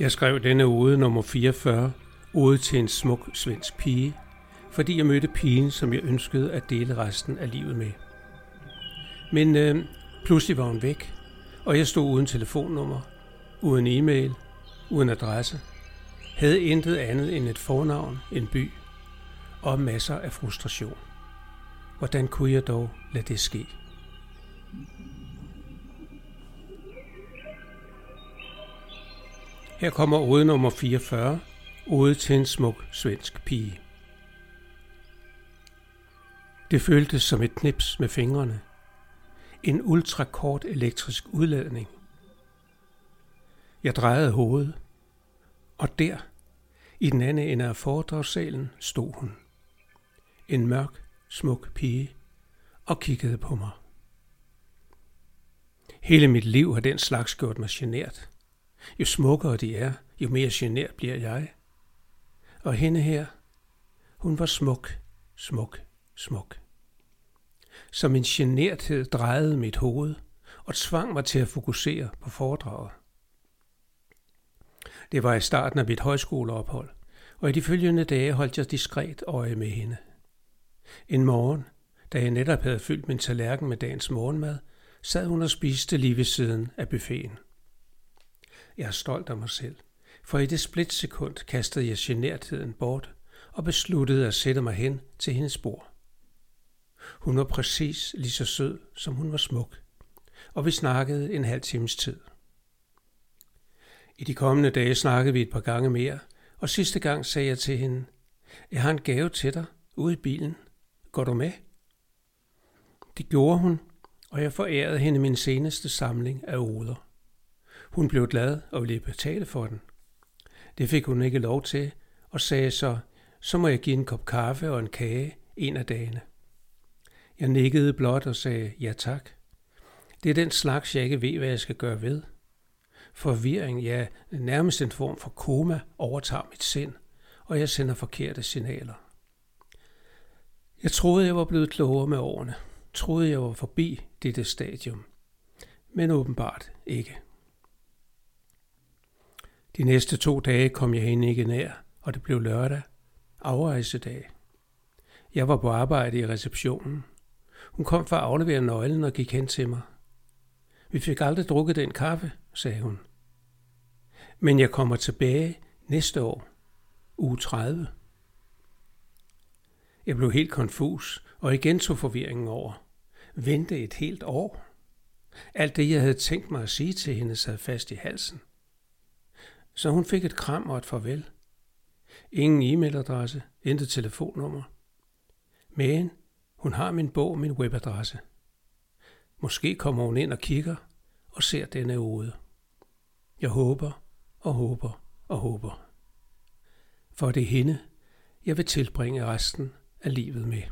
Jeg skrev denne ode nummer 44, ode til en smuk svensk pige, fordi jeg mødte pigen, som jeg ønskede at dele resten af livet med. Men øh, pludselig var hun væk, og jeg stod uden telefonnummer, uden e-mail, uden adresse, havde intet andet end et fornavn, en by og masser af frustration. Hvordan kunne jeg dog lade det ske? Her kommer ode nummer 44, ode til en smuk svensk pige. Det føltes som et knips med fingrene. En ultrakort elektrisk udladning. Jeg drejede hovedet, og der, i den anden ende af foredragssalen, stod hun. En mørk, smuk pige, og kiggede på mig. Hele mit liv har den slags gjort mig genert. Jo smukkere de er, jo mere genert bliver jeg. Og hende her, hun var smuk, smuk, smuk. Som en generthed drejede mit hoved og tvang mig til at fokusere på foredraget. Det var i starten af mit højskoleophold, og i de følgende dage holdt jeg diskret øje med hende. En morgen, da jeg netop havde fyldt min tallerken med dagens morgenmad, sad hun og spiste lige ved siden af buffeten. Jeg er stolt af mig selv, for i det splitsekund kastede jeg genertheden bort og besluttede at sætte mig hen til hendes bord. Hun var præcis lige så sød, som hun var smuk, og vi snakkede en halv times tid. I de kommende dage snakkede vi et par gange mere, og sidste gang sagde jeg til hende, jeg har en gave til dig ude i bilen. Går du med? Det gjorde hun, og jeg forærede hende min seneste samling af oder. Hun blev glad og ville betale for den. Det fik hun ikke lov til, og sagde så, så må jeg give en kop kaffe og en kage en af dagene. Jeg nikkede blot og sagde ja tak. Det er den slags, jeg ikke ved, hvad jeg skal gøre ved. Forvirring, ja, nærmest en form for koma, overtager mit sind, og jeg sender forkerte signaler. Jeg troede, jeg var blevet klogere med årene. Troede, jeg var forbi dette stadium. Men åbenbart ikke. De næste to dage kom jeg hende ikke nær, og det blev lørdag, afrejsedag. Jeg var på arbejde i receptionen. Hun kom for at aflevere nøglen og gik hen til mig. Vi fik aldrig drukket den kaffe, sagde hun. Men jeg kommer tilbage næste år, uge 30. Jeg blev helt konfus, og igen tog forvirringen over. Vente et helt år. Alt det, jeg havde tænkt mig at sige til hende, sad fast i halsen. Så hun fik et kram og et farvel. Ingen e-mailadresse, intet telefonnummer. Men hun har min bog og min webadresse. Måske kommer hun ind og kigger og ser denne ode. Jeg håber og håber og håber. For det er hende, jeg vil tilbringe resten af livet med.